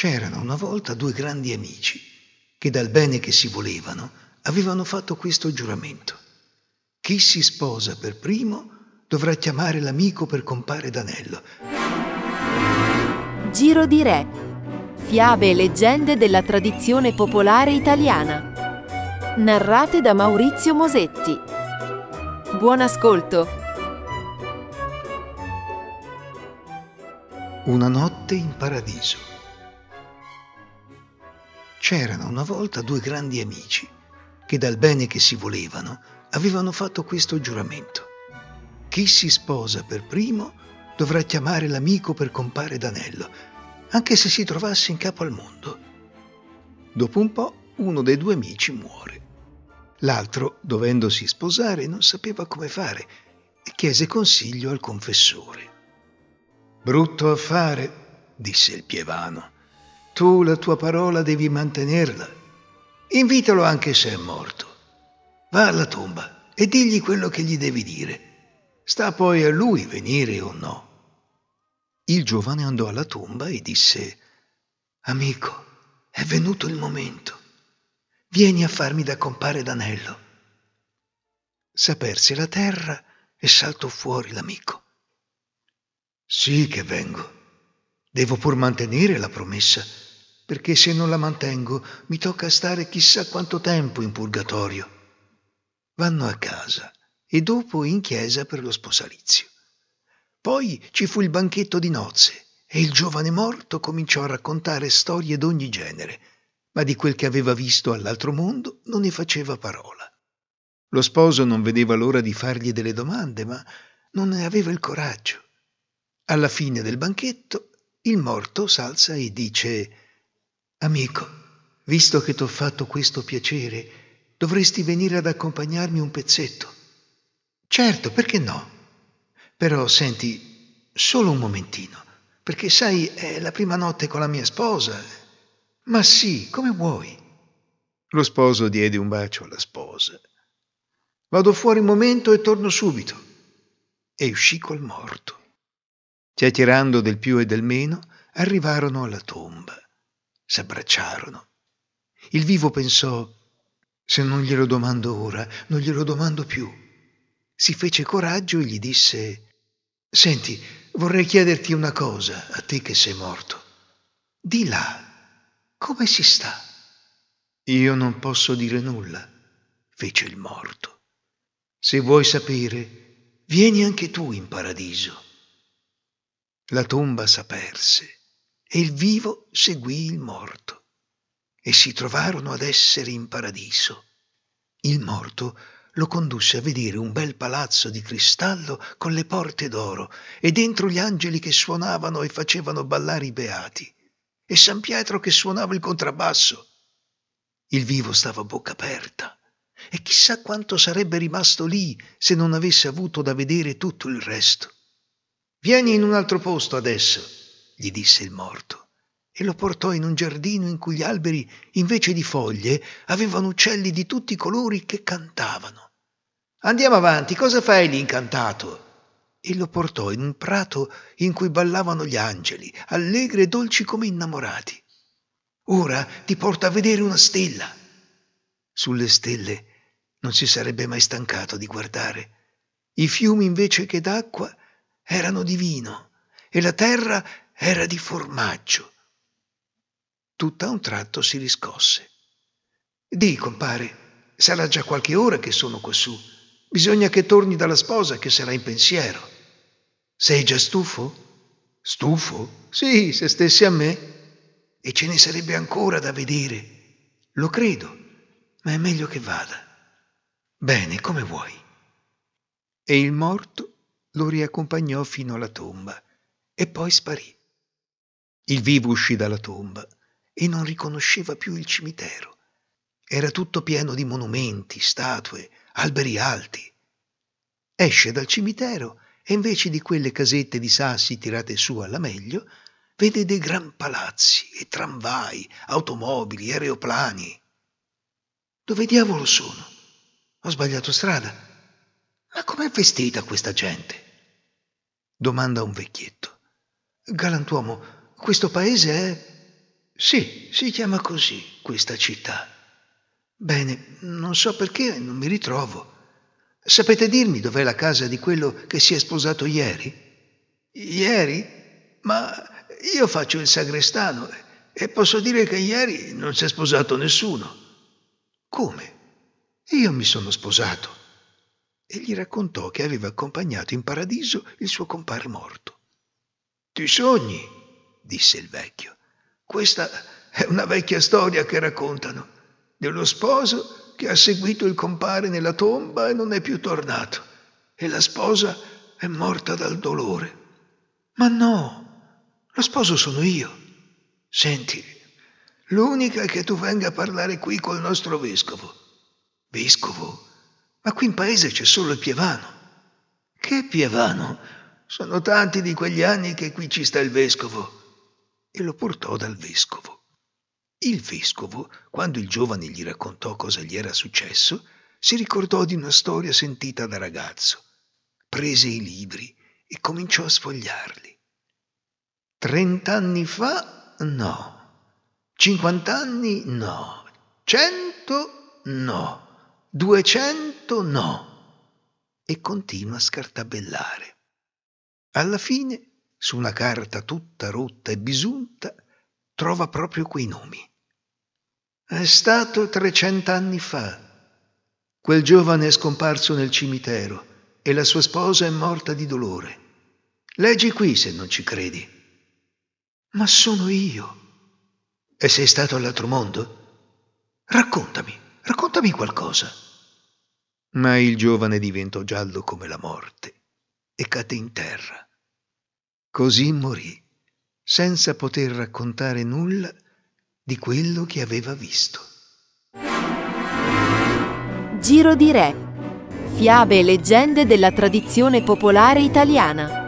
C'erano una volta due grandi amici che dal bene che si volevano avevano fatto questo giuramento. Chi si sposa per primo dovrà chiamare l'amico per compare d'anello. Giro di Re. Fiabe e leggende della tradizione popolare italiana. Narrate da Maurizio Mosetti. Buon ascolto. Una notte in paradiso. C'erano una volta due grandi amici che dal bene che si volevano avevano fatto questo giuramento. Chi si sposa per primo dovrà chiamare l'amico per compare d'anello, anche se si trovasse in capo al mondo. Dopo un po' uno dei due amici muore. L'altro, dovendosi sposare, non sapeva come fare e chiese consiglio al confessore. Brutto affare, disse il pievano tu la tua parola devi mantenerla. Invitalo anche se è morto. Va alla tomba e digli quello che gli devi dire. Sta poi a lui venire o no. Il giovane andò alla tomba e disse, Amico, è venuto il momento. Vieni a farmi da compare d'anello. S'aperse la terra e saltò fuori l'amico. Sì che vengo. Devo pur mantenere la promessa perché se non la mantengo mi tocca stare chissà quanto tempo in purgatorio. Vanno a casa e dopo in chiesa per lo sposalizio. Poi ci fu il banchetto di nozze e il giovane morto cominciò a raccontare storie d'ogni genere, ma di quel che aveva visto all'altro mondo non ne faceva parola. Lo sposo non vedeva l'ora di fargli delle domande, ma non ne aveva il coraggio. Alla fine del banchetto il morto s'alza e dice Amico, visto che t'ho fatto questo piacere, dovresti venire ad accompagnarmi un pezzetto. Certo, perché no? Però senti, solo un momentino, perché sai, è la prima notte con la mia sposa. Ma sì, come vuoi. Lo sposo diede un bacio alla sposa. Vado fuori un momento e torno subito. E uscì col morto. Chiacchierando del più e del meno, arrivarono alla tomba s'abbracciarono. Il vivo pensò, se non glielo domando ora, non glielo domando più. Si fece coraggio e gli disse, Senti, vorrei chiederti una cosa, a te che sei morto. Di là, come si sta? Io non posso dire nulla, fece il morto. Se vuoi sapere, vieni anche tu in paradiso. La tomba s'aperse e il vivo seguì il morto e si trovarono ad essere in paradiso. Il morto lo condusse a vedere un bel palazzo di cristallo con le porte d'oro e dentro gli angeli che suonavano e facevano ballare i beati e San Pietro che suonava il contrabbasso. Il vivo stava a bocca aperta e chissà quanto sarebbe rimasto lì se non avesse avuto da vedere tutto il resto. Vieni in un altro posto adesso, gli disse il morto, e lo portò in un giardino in cui gli alberi, invece di foglie, avevano uccelli di tutti i colori che cantavano. Andiamo avanti, cosa fai lì incantato? E lo portò in un prato in cui ballavano gli angeli, allegri e dolci come innamorati. Ora ti porto a vedere una stella. Sulle stelle non si sarebbe mai stancato di guardare. I fiumi invece che d'acqua erano di vino e la terra era di formaggio. Tutta un tratto si riscosse. Dì, compare, sarà già qualche ora che sono quassù. Bisogna che torni dalla sposa che sarà in pensiero. Sei già stufo? Stufo? Sì, se stessi a me. E ce ne sarebbe ancora da vedere. Lo credo, ma è meglio che vada. Bene, come vuoi. E il morto lo riaccompagnò fino alla tomba e poi sparì. Il vivo uscì dalla tomba e non riconosceva più il cimitero. Era tutto pieno di monumenti, statue, alberi alti. Esce dal cimitero e invece di quelle casette di sassi tirate su alla meglio, vede dei gran palazzi e tramvai, automobili, aeroplani. Dove diavolo sono? Ho sbagliato strada. Ma com'è vestita questa gente? Domanda un vecchietto. Galantuomo, questo paese è... Sì, si chiama così questa città. Bene, non so perché non mi ritrovo. Sapete dirmi dov'è la casa di quello che si è sposato ieri? Ieri? Ma io faccio il sagrestano e posso dire che ieri non si è sposato nessuno. Come? Io mi sono sposato. E gli raccontò che aveva accompagnato in paradiso il suo compare morto. Ti sogni? Disse il vecchio. Questa è una vecchia storia che raccontano dello sposo che ha seguito il compare nella tomba e non è più tornato e la sposa è morta dal dolore. Ma no, lo sposo sono io. Senti, l'unica è che tu venga a parlare qui col nostro vescovo. Vescovo? Ma qui in paese c'è solo il Pievano. Che Pievano? Sono tanti di quegli anni che qui ci sta il vescovo e lo portò dal vescovo. Il vescovo, quando il giovane gli raccontò cosa gli era successo, si ricordò di una storia sentita da ragazzo. Prese i libri e cominciò a sfogliarli. Trent'anni fa no. Cinquant'anni no. Cento no. Duecento no. E continua a scartabellare. Alla fine su una carta tutta rotta e bisunta, trova proprio quei nomi. È stato trecent'anni fa. Quel giovane è scomparso nel cimitero e la sua sposa è morta di dolore. Leggi qui se non ci credi. Ma sono io. E sei stato all'altro mondo? Raccontami, raccontami qualcosa. Ma il giovane diventò giallo come la morte e cadde in terra. Così morì, senza poter raccontare nulla di quello che aveva visto. Giro di Re. Fiabe e leggende della tradizione popolare italiana.